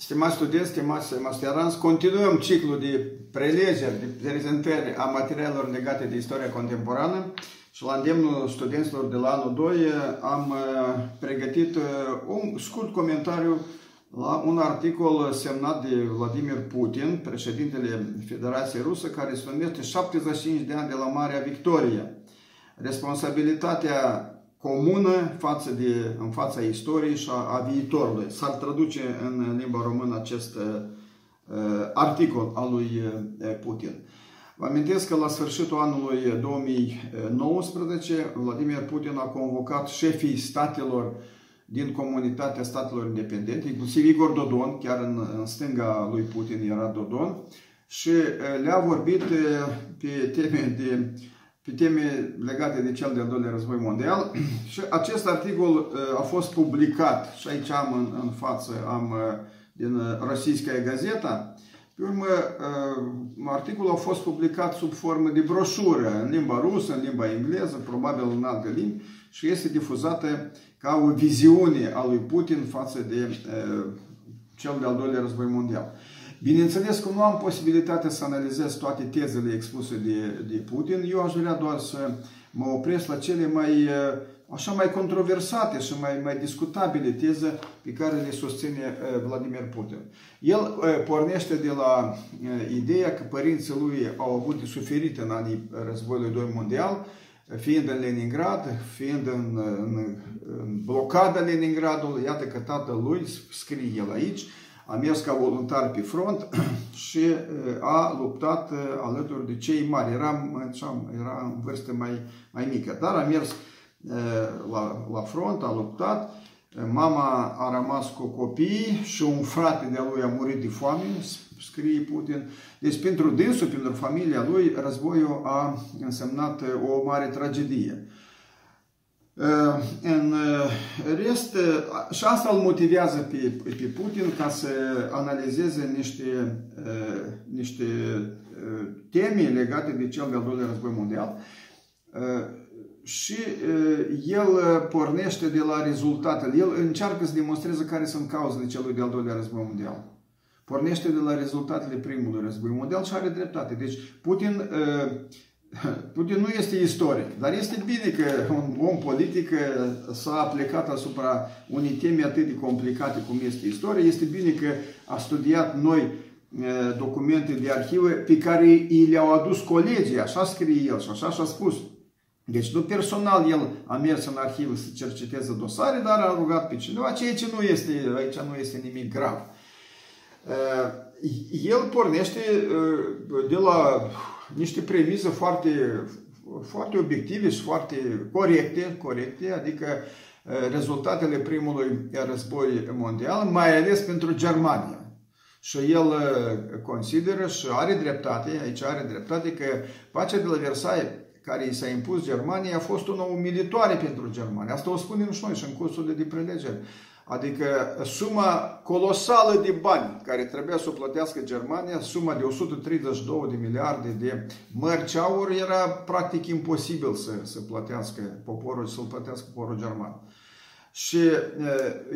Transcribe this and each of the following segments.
Stimați studenți, stimați masteranți, continuăm ciclul de prelegeri, de prezentări a materialelor legate de istoria contemporană și la îndemnul studenților de la anul 2 am uh, pregătit uh, un scurt comentariu la un articol semnat de Vladimir Putin, președintele Federației Rusă, care se numește 75 de ani de la Marea Victorie. Responsabilitatea comună față de, în fața istoriei și a, a viitorului. S-ar traduce în limba română acest uh, articol al lui uh, Putin. Vă amintesc că la sfârșitul anului 2019 Vladimir Putin a convocat șefii statelor din comunitatea statelor independente, inclusiv Igor Dodon, chiar în, în stânga lui Putin era Dodon, și uh, le-a vorbit uh, pe teme de pe teme legate de cel de-al doilea război mondial și acest articol uh, a fost publicat și aici am în, în față, am uh, din uh, Rossiyskaya Gazeta. Pe urmă, articolul a fost publicat sub formă de broșură în limba rusă, în limba engleză, probabil în alte limbi și este difuzată ca o viziune a lui Putin față de cel de-al doilea război mondial. Bineînțeles că nu am posibilitatea să analizez toate tezele expuse de, de Putin, eu aș vrea doar să mă opresc la cele mai, eh, așa mai controversate și mai, mai discutabile teze pe care le susține eh, Vladimir Putin. El eh, pornește de la ideea că părinții lui au avut de suferit în anii războiului 2 mondial, fiind în Leningrad, fiind în, în, în blocada Leningradului, iată că tatălui, scrie el aici, a mers ca voluntar pe front și a luptat alături de cei mari. Era, era în vârstă mai, mai mică, dar a mers la, la front, a luptat. Mama a rămas cu copii și un frate de-a lui a murit de foame, scrie Putin. Deci pentru dânsul, pentru familia lui, războiul a însemnat o mare tragedie. Uh, în uh, rest, uh, și asta îl motivează pe, pe Putin ca să analizeze niște, niște teme legate de cel de-al doilea război mondial și el pornește de la rezultatele. El încearcă să demonstreze care sunt cauzele celui de-al doilea război mondial. Pornește de la rezultatele primului război mondial și are dreptate. Deci Putin Putin nu este istoric, dar este bine că un om politic s-a aplicat asupra unei teme atât de complicate cum este istoria. Este bine că a studiat noi documente de arhivă pe care i le-au adus colegii, așa scrie el și așa și-a spus. Deci nu personal el a mers în arhivă să cerceteze dosare, dar a rugat pe cineva, ceea ce nu este, aici nu este nimic grav. El pornește de la niște premize foarte, foarte obiective și foarte corecte, corecte, adică rezultatele primului război mondial, mai ales pentru Germania. Și el consideră și are dreptate, aici are dreptate, că pacea de la Versailles care i s-a impus Germania a fost una umilitoare pentru Germania. Asta o spunem și noi și în cursurile de prelegeri. Adică suma colosală de bani care trebuia să o plătească Germania, suma de 132 de miliarde de mărci aur, era practic imposibil să, să plătească poporul, să-l plătească poporul german. Și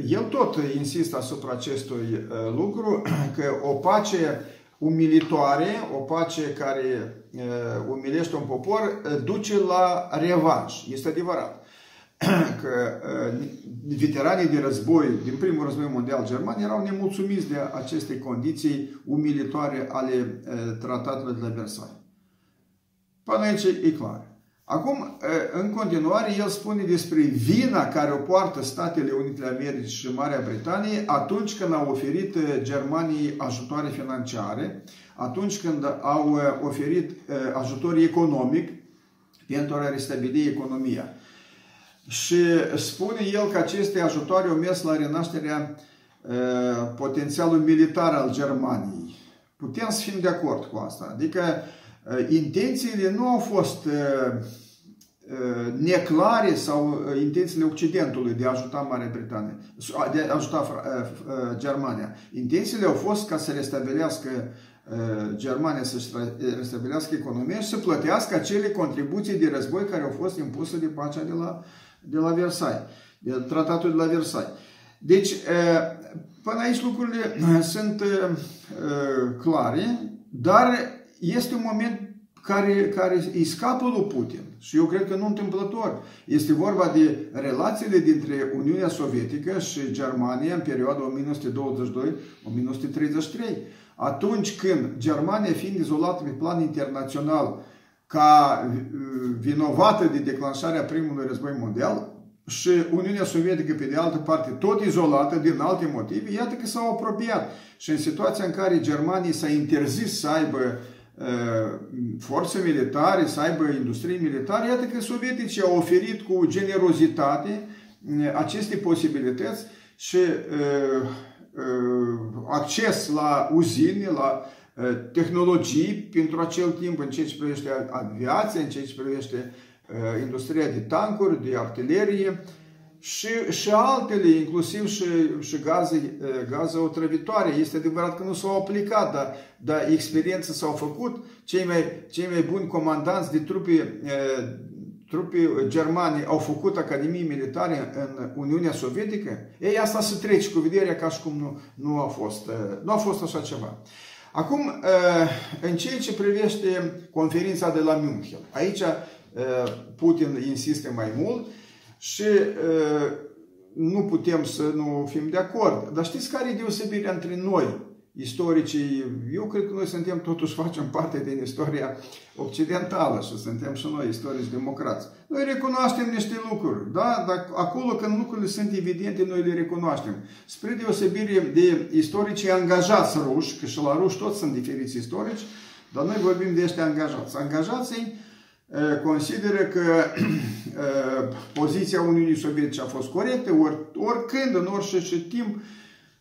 el tot insistă asupra acestui lucru, că o pace umilitoare, o pace care umilește un popor, duce la revanș. Este adevărat. că uh, veteranii de război din primul război mondial german erau nemulțumiți de aceste condiții umilitoare ale uh, tratatului de la Versailles. Până aici e clar. Acum, uh, în continuare, el spune despre vina care o poartă Statele Unite ale Americii și Marea Britanie atunci când au oferit Germaniei ajutoare financiare, atunci când au oferit ajutor economic pentru a restabili economia. Și spune el că aceste ajutoare au mers la renașterea uh, potențialului militar al Germaniei. Putem să fim de acord cu asta. Adică uh, intențiile nu au fost uh, neclare sau intențiile Occidentului de a ajuta Marea Britanie, de a ajuta Germania. Intențiile au fost ca să restabilească Germania să-și restabilească economia și să plătească acele contribuții de război care au fost impuse de pacea de la de la Versailles, de tratatul de la Versailles. Deci, Până aici lucrurile sunt uh, clare, dar este un moment care, care îi scapă lui Putin. Și eu cred că nu întâmplător. Este vorba de relațiile dintre Uniunea Sovietică și Germania în perioada 1922-1933. Atunci când Germania fiind izolată pe plan internațional ca uh, vinovată de declanșarea primului război mondial, și Uniunea Sovietică, pe de altă parte, tot izolată din alte motive, iată că s-au apropiat. Și în situația în care Germania s-a interzis să aibă uh, forțe militare, să aibă industrie militare, iată că sovieticii au oferit cu generozitate uh, aceste posibilități și uh, acces la uzine, la tehnologii pentru acel timp în ceea ce privește aviația, în ceea ce privește industria de tancuri, de artilerie și, și altele, inclusiv și, și gaze, gaze otrăvitoare. Este adevărat că nu s-au aplicat, dar, dar experiențe s-au făcut. Cei mai, cei mai buni comandanți de trupe, trupe germane au făcut academii militare în Uniunea Sovietică. Ei, asta se trece cu vederea ca și cum nu, nu, a fost, nu a fost așa ceva. Acum, în ceea ce privește conferința de la München, aici Putin insistă mai mult și nu putem să nu fim de acord. Dar știți care e deosebirea între noi, istoricii? Eu cred că noi suntem totuși facem parte din istoria occidentală și suntem și noi istorici democrați. Noi recunoaștem niște lucruri, da? Dar acolo când lucrurile sunt evidente, noi le recunoaștem. Spre deosebire de istoricii angajați ruși, că și la ruși toți sunt diferiți istorici, dar noi vorbim de ăștia angajați. Angajații consideră că poziția Uniunii Sovietice a fost corectă, ori, oricând, în orice și timp,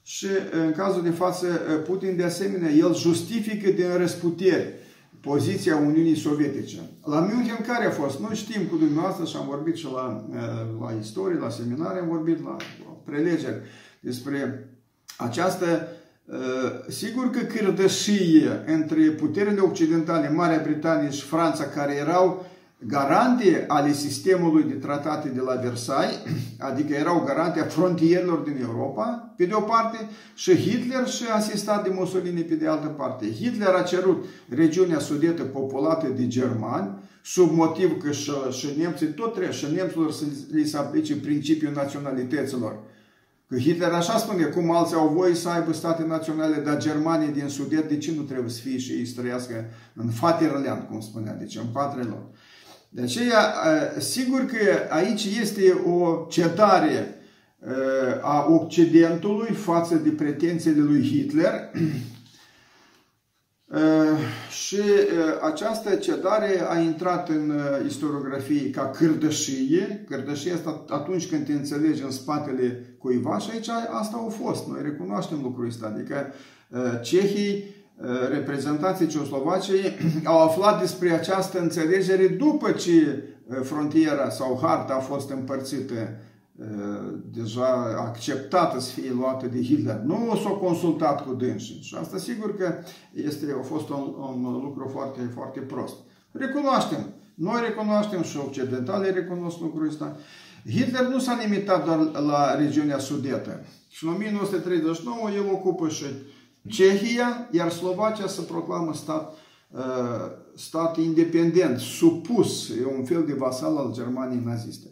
și în cazul de față, Putin de asemenea, el justifică din răsputeri poziția Uniunii Sovietice. La München care a fost? Noi știm cu dumneavoastră și am vorbit și la, la istorie, la seminare, am vorbit la prelegeri despre această Sigur că cârdășie între puterile occidentale, Marea Britanie și Franța, care erau garante ale sistemului de tratate de la Versailles, adică erau garante a frontierilor din Europa, pe de o parte, și Hitler și asistat de Mussolini pe de altă parte. Hitler a cerut regiunea sudetă populată de germani, sub motiv că și, și nemții tot trebuie, și nemților să li se aplice principiul naționalităților. Că Hitler așa spune, cum alții au voie să aibă state naționale, dar Germania din Sudet, de ce nu trebuie să fie și ei să trăiască în Vaterland, cum spunea, deci în patria lor. De aceea, sigur că aici este o cetare a Occidentului față de pretențiile lui Hitler și această cedare a intrat în istoriografie ca cârdășie. Cârdășie asta atunci când te înțelegi în spatele cuiva și aici asta a fost. Noi recunoaștem lucrul ăsta. Adică cehii, reprezentanții Ceoslovaciei au aflat despre această înțelegere după ce frontiera sau harta a fost împărțită deja acceptată să fie luată de Hitler. Nu s-a consultat cu dânsii. Și asta sigur că este, a fost un, un lucru foarte, foarte prost. Recunoaștem. Noi recunoaștem și occidentale recunosc lucrul ăsta. Hitler nu s-a limitat doar la regiunea sudetă. Și în 1939 el ocupă și Cehia, iar Slovacia se proclamă stat, stat independent, supus, e un fel de vasal al Germaniei naziste.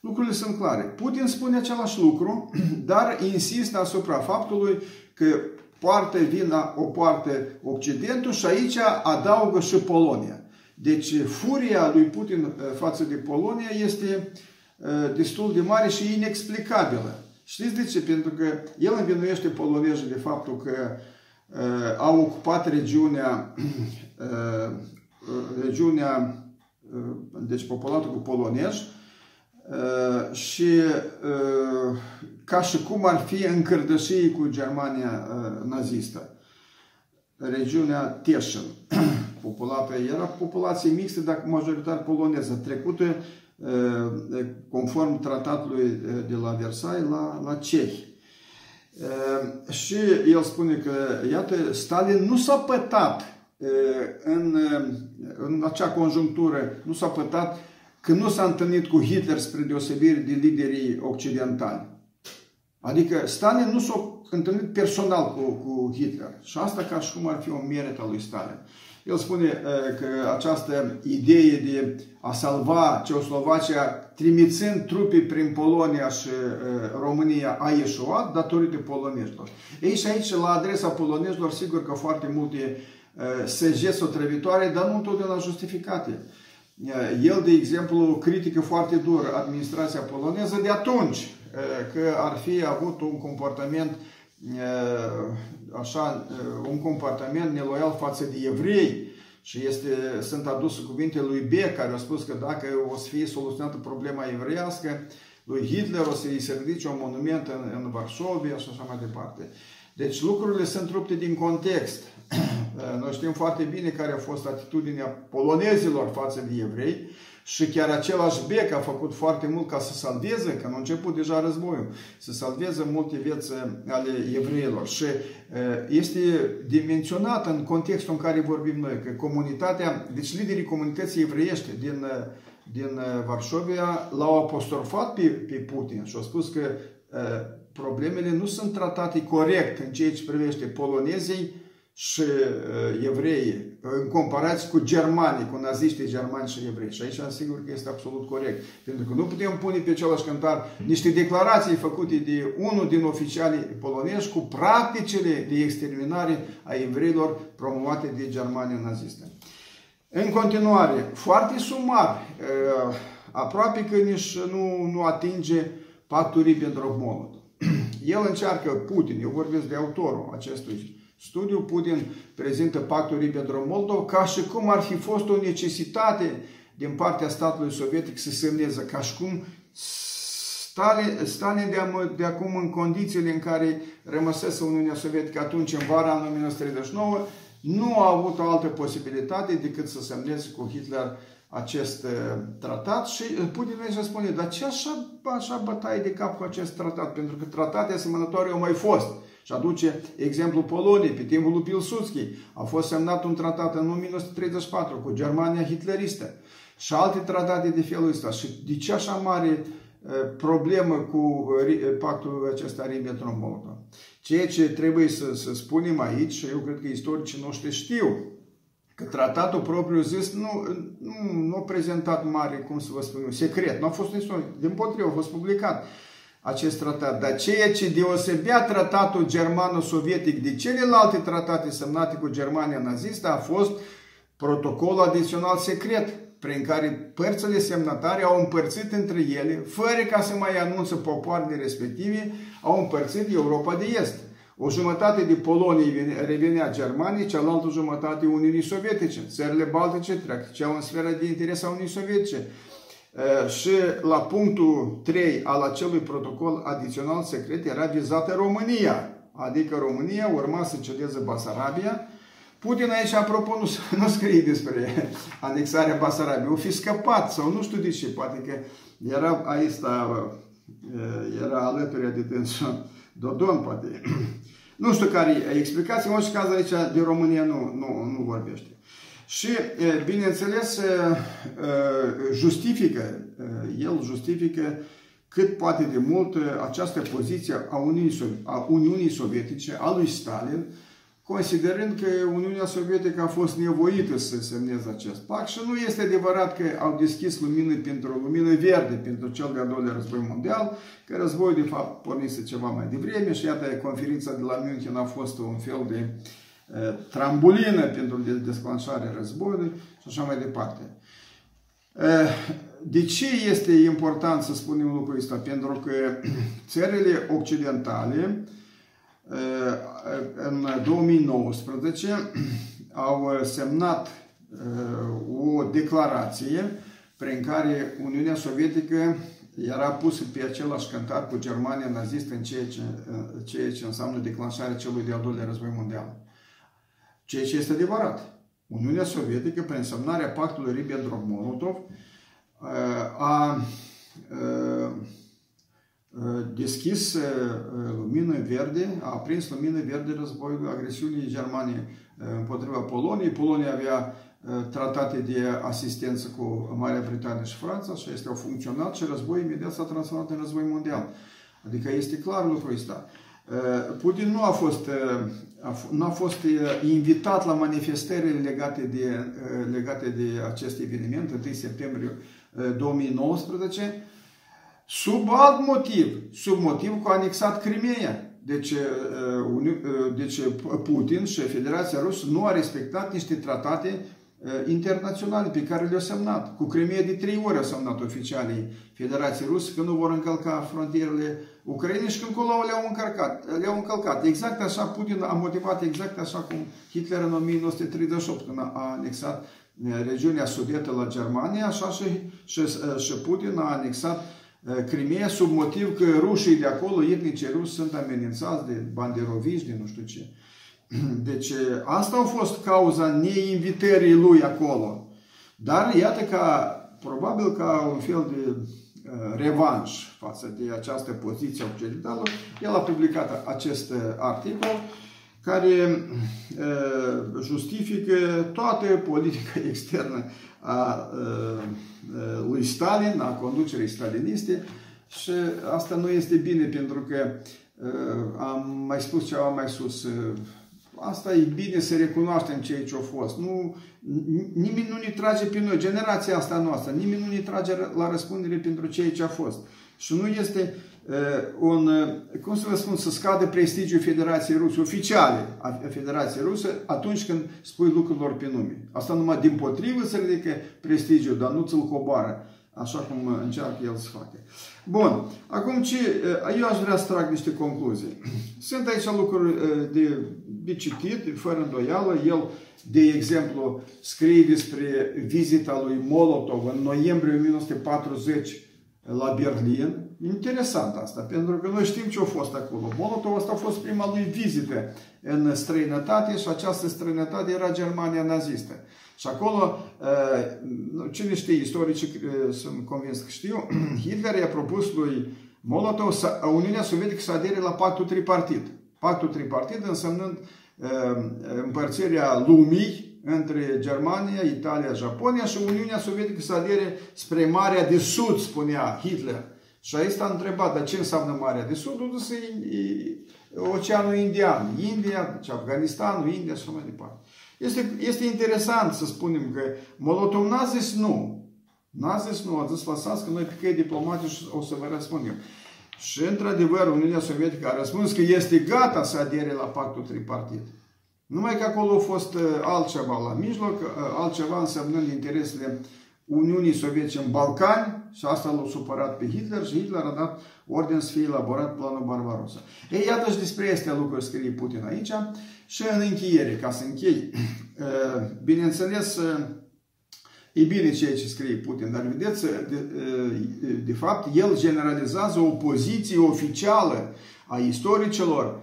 Lucrurile sunt clare. Putin spune același lucru, dar insistă asupra faptului că poartă vina o poartă Occidentul și aici adaugă și Polonia. Deci furia lui Putin uh, față de Polonia este uh, destul de mare și inexplicabilă. Știți de ce? Pentru că el învinuiește polonezii de faptul că uh, au ocupat regiunea, uh, regiunea uh, deci populată cu polonezi, Uh, și uh, ca și cum ar fi încărdășii cu Germania uh, nazistă. Regiunea Teșel, populată, era populație mixtă, dar majoritar poloneză, trecută conform tratatului de la Versailles la, la cehi. Și el spune că, iată, Stalin nu s-a pătat în, în acea conjunctură, nu s-a pătat că nu s-a întâlnit cu Hitler spre deosebire de liderii occidentali. Adică Stalin nu s-a întâlnit personal cu, cu Hitler. Și asta ca și cum ar fi o merită lui Stalin. El spune că această idee de a salva Ceoslovacia trimițând trupe prin Polonia și România a ieșuat datorită polonezilor. Ei și aici, la adresa polonezilor, sigur că foarte multe săgeți otrăvitoare, dar nu întotdeauna justificate. El, de exemplu, critică foarte dur administrația poloneză de atunci, că ar fi avut un comportament așa, un comportament neloial față de evrei și este, sunt aduse cuvinte lui Beck care a spus că dacă o să fie soluționată problema evreiască, lui Hitler o să-i se ridice un monument în, în Varsovia și așa mai departe. Deci lucrurile sunt rupte din context. Noi știm foarte bine care a fost atitudinea polonezilor față de evrei și chiar același bec a făcut foarte mult ca să salveze, că nu a început deja războiul, să salveze multe vieți ale evreilor. Și este dimensionat în contextul în care vorbim noi, că comunitatea, deci liderii comunității evreiești din, din Varșovia l-au apostrofat pe, pe Putin și au spus că problemele nu sunt tratate corect în ceea ce privește polonezii, și uh, evrei în comparație cu germanii, cu naziștii germani și evrei. Și aici sigur că este absolut corect. Pentru că nu putem pune pe același cântar niște declarații făcute de unul din oficialii polonezi cu practicile de exterminare a evreilor promovate de Germania nazistă. În continuare, foarte sumar, uh, aproape că nici nu, nu atinge pactul Ribbentrop-Molotov. El încearcă, Putin, eu vorbesc de autorul acestui Studiul Putin prezintă pactul Ribbentrop-Molotov ca și cum ar fi fost o necesitate din partea statului sovietic să semneze, ca și cum Stalin, Stalin de, de acum în condițiile în care rămăsese Uniunea Sovietică atunci, în vara anului 1939, nu a avut o altă posibilitate decât să semneze cu Hitler acest uh, tratat și uh, Putin își spune, dar ce așa, așa bătaie de cap cu acest tratat? Pentru că tratate asemănătoare au mai fost. Și aduce exemplul Poloniei, pe timpul lui Pilsudski. A fost semnat un tratat în 1934 cu Germania hitleristă și alte tratate de felul ăsta. Și de ce așa mare problemă cu pactul acesta Ribbentrop-Molotov? Ceea ce trebuie să, să spunem aici, și eu cred că istoricii noștri știu, că tratatul propriu zis nu, nu, nu a prezentat mare, cum să vă spun, secret, nu a fost nici din potrivă, a fost publicat acest tratat. Dar ceea ce deosebea tratatul germano-sovietic de celelalte tratate semnate cu Germania nazistă a fost protocolul adițional secret, prin care părțile semnatare au împărțit între ele, fără ca să mai anunță popoarele respective, au împărțit Europa de Est. O jumătate de Polonie revenea Germaniei, cealaltă jumătate Uniunii Sovietice. Țările Baltice treceau în sfera de interes a Uniunii Sovietice și la punctul 3 al acelui protocol adițional secret era vizată România, adică România urma să cedeze Basarabia. Putin aici, apropo, nu, nu scrie despre anexarea Basarabiei, o fi scăpat sau nu știu de ce, poate că era aici, era alături de dânsul Dodon, poate. Nu știu care e explicația, în orice caz aici de România nu, nu, nu vorbește. Și, bineînțeles, justifică, el justifică cât poate de mult această poziție a Uniunii, a Uniunii Sovietice, a lui Stalin, considerând că Uniunea Sovietică a fost nevoită să semneze acest pact și nu este adevărat că au deschis lumină pentru lumină verde pentru cel de-al doilea război mondial, că războiul de fapt pornise ceva mai devreme și iată conferința de la München a fost un fel de uh, trambulină pentru desclanșarea războiului și așa mai departe. De ce este important să spunem lucrul ăsta? Pentru că țările occidentale în 2019 au semnat o declarație prin care Uniunea Sovietică era pusă pe același cântar cu Germania nazistă în ceea ce, ceea ce înseamnă declanșarea celui de-al doilea război mondial. Ceea ce este adevărat. Uniunea Sovietică, prin semnarea pactului Ribbentrop-Molotov, uh, a uh, uh, deschis lumină verde, a aprins lumină verde războiul agresiunii Germaniei împotriva Poloniei. Polonia avea tratate de asistență cu Marea Britanie și Franța și este au funcționat și războiul imediat s-a transformat în război mondial. Adică este clar lucrul ăsta. Putin nu a fost, nu a fost invitat la manifestările legate de, legate de acest eveniment, 1 septembrie 2019, sub alt motiv, sub motiv că a anexat Crimea. Deci, deci Putin și Federația Rusă nu a respectat niște tratate internaționale pe care le-au semnat. Cu Crimea de trei ori au semnat oficialii Federației Rusă că nu vor încălca frontierele Ucrainei și când acolo le-au încălcat, le-au încălcat. Exact așa Putin a motivat, exact așa cum Hitler în 1938 când a anexat regiunea sudetă la Germania, așa și, și, și Putin a anexat Crimea sub motiv că rușii de acolo, etnice ruși, sunt amenințați de banderoviști, de nu știu ce. Deci asta a fost cauza neinvitării lui acolo. Dar iată că probabil ca un fel de revanș față de această poziție occidentală, el a publicat acest articol care justifică toată politica externă a lui Stalin, a conducerii staliniste și asta nu este bine pentru că am mai spus ceva mai sus, asta e bine să recunoaștem ceea ce a fost. Nu, nimeni nu ne trage pe noi, generația asta noastră, nimeni nu ne trage la răspundere pentru ceea ce a fost. Și nu este uh, un, uh, cum să vă spun, să scadă prestigiul Federației Ruse, oficiale a Federației Ruse, atunci când spui lucrurilor pe nume. Asta numai din potrivă să ridică prestigiul, dar nu ți-l coboară așa cum încearcă el să facă. Bun, acum ce, eu aș vrea să trag niște concluzii. Sunt aici lucruri de, de citit, fără îndoială. El, de exemplu, scrie despre vizita lui Molotov în noiembrie 1940 la Berlin. Interesant asta, pentru că noi știm ce a fost acolo. Molotov asta a fost prima lui vizită în străinătate și această străinătate era Germania nazistă. Și acolo, cine știe istorici, sunt convins că știu, Hitler i-a propus lui Molotov să, Uniunea Sovietică să adere la pactul tripartit. Pactul tripartit însemnând împărțirea lumii între Germania, Italia, Japonia și Uniunea Sovietică să adere spre Marea de Sud, spunea Hitler. Și aici a întrebat, dar ce înseamnă Marea de Sud? Dusă Oceanul Indian, India, deci Afganistanul, India și așa mai departe. Este, este interesant să spunem că Molotov n-a zis nu. N-a zis nu, a zis lăsați că noi pe căi diplomatici o să vă răspundem. Și într-adevăr Uniunea Sovietică a răspuns că este gata să adere la pactul tripartit. Numai că acolo a fost uh, altceva la mijloc, uh, altceva însemnând interesele Uniunii Sovietice în Balcani și asta l-a supărat pe Hitler și Hitler a dat orden să fie elaborat planul Barbarossa. Ei, iată și despre astea lucruri scrie Putin aici și în încheiere, ca să închei, uh, bineînțeles, e bine ceea ce scrie Putin, dar vedeți, de, de fapt, el generalizează o poziție oficială a istoricilor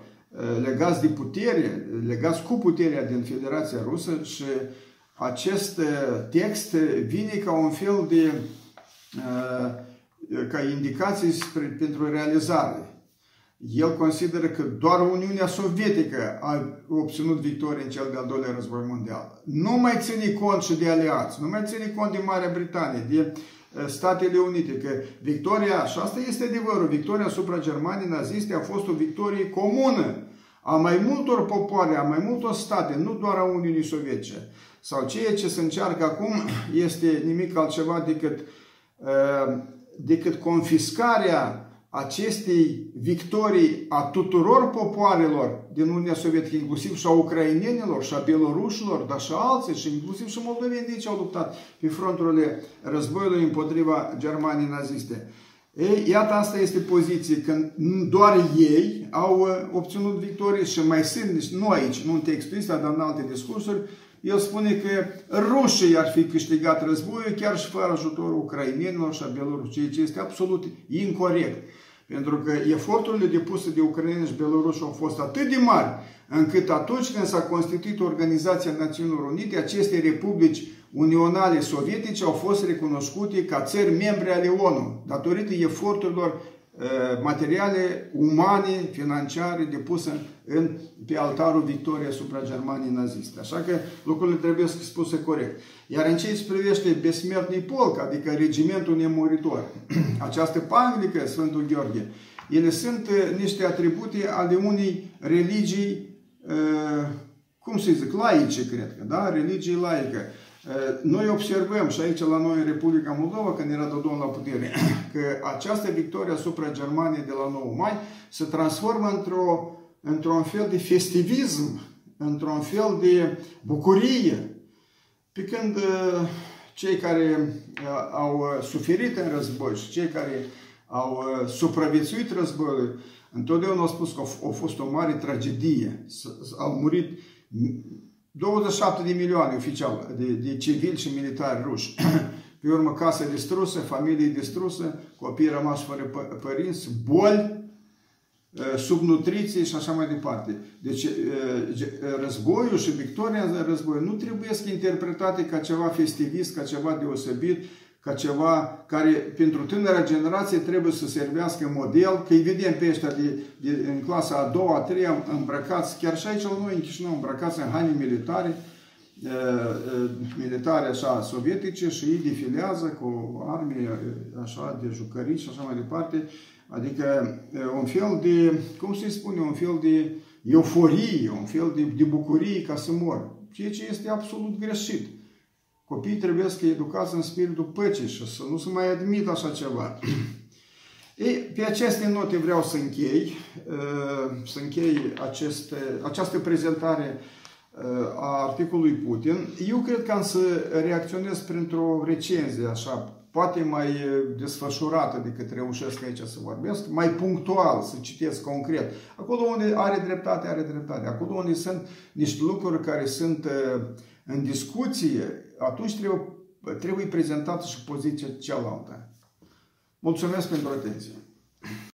legați de putere, legați cu puterea din Federația Rusă și acest text vine ca un fel de ca indicații pentru realizare. El consideră că doar Uniunea Sovietică a obținut victorie în cel de-al doilea război mondial. Nu mai ține cont și de aliați, nu mai ține cont de Marea Britanie, de Statele Unite, că victoria, și asta este adevărul, victoria asupra Germaniei naziste a fost o victorie comună a mai multor popoare, a mai multor state, nu doar a Uniunii Sovietice. Sau ceea ce se încearcă acum este nimic altceva decât, decât confiscarea acestei victorii a tuturor popoarelor din Uniunea Sovietică, inclusiv și a ucrainenilor, și a belorușilor, dar și alții, și inclusiv și moldoveni de ce au luptat pe fronturile războiului împotriva Germaniei naziste. Ei, iată, asta este poziție, când doar ei au uh, obținut victorie și mai sunt, nu aici, nu în textul ăsta, dar în alte discursuri, el spune că rușii ar fi câștigat războiul chiar și fără ajutorul ucrainenilor și a belorușilor, ceea ce este absolut incorrect. Pentru că eforturile depuse de ucraineni și beloruși au fost atât de mari, încât atunci când s-a constituit Organizația Națiunilor Unite, aceste republici unionale sovietice au fost recunoscute ca țări membre ale ONU, datorită eforturilor materiale umane, financiare depuse în, pe altarul victoriei asupra Germaniei naziste. Așa că lucrurile trebuie să spuse corect. Iar în ce privește besmertnii polc, adică regimentul nemuritor, această panglică, Sfântul Gheorghe, Ele sunt niște atribute ale unei religii, cum să zic, laice, cred că, da? Religii laică. Noi observăm și aici la noi în Republica Moldova, când era Dodon la putere, că această victorie asupra Germaniei de la 9 mai se transformă într-o într-un fel de festivism, într-un fel de bucurie. Pe când cei care au suferit în război și cei care au supraviețuit războiului, întotdeauna au spus că a fost o mare tragedie. Au murit 27 de milioane oficial de, de civili și militari ruși. Pe urmă, casă distrusă, familie distrusă, copii rămași fără părinți, boli, subnutriție și așa mai departe. Deci războiul și victoria în război nu trebuie să interpretate ca ceva festivist, ca ceva deosebit, ca ceva care pentru tânăra generație trebuie să servească model, că îi vedem pe ăștia de, de, în clasa a doua, a treia îmbrăcați, chiar și aici la noi în Chișinău, îmbrăcați în haine militare, militare așa sovietice și ei defilează cu arme așa de jucării și așa mai departe. Adică un fel de, cum se spune, un fel de euforie, un fel de, de bucurie ca să mor. Ceea ce este absolut greșit. Copiii trebuie să educați în spiritul păcii și să nu se mai admită așa ceva. Ei, pe aceste note vreau să închei, să închei aceste, această prezentare a articolului Putin. Eu cred că am să reacționez printr-o recenzie așa poate mai desfășurată decât reușesc aici să vorbesc, mai punctual, să citesc concret. Acolo unde are dreptate, are dreptate. Acolo unde sunt niște lucruri care sunt în discuție, atunci trebuie, trebuie prezentată și poziția cealaltă. Mulțumesc pentru atenție.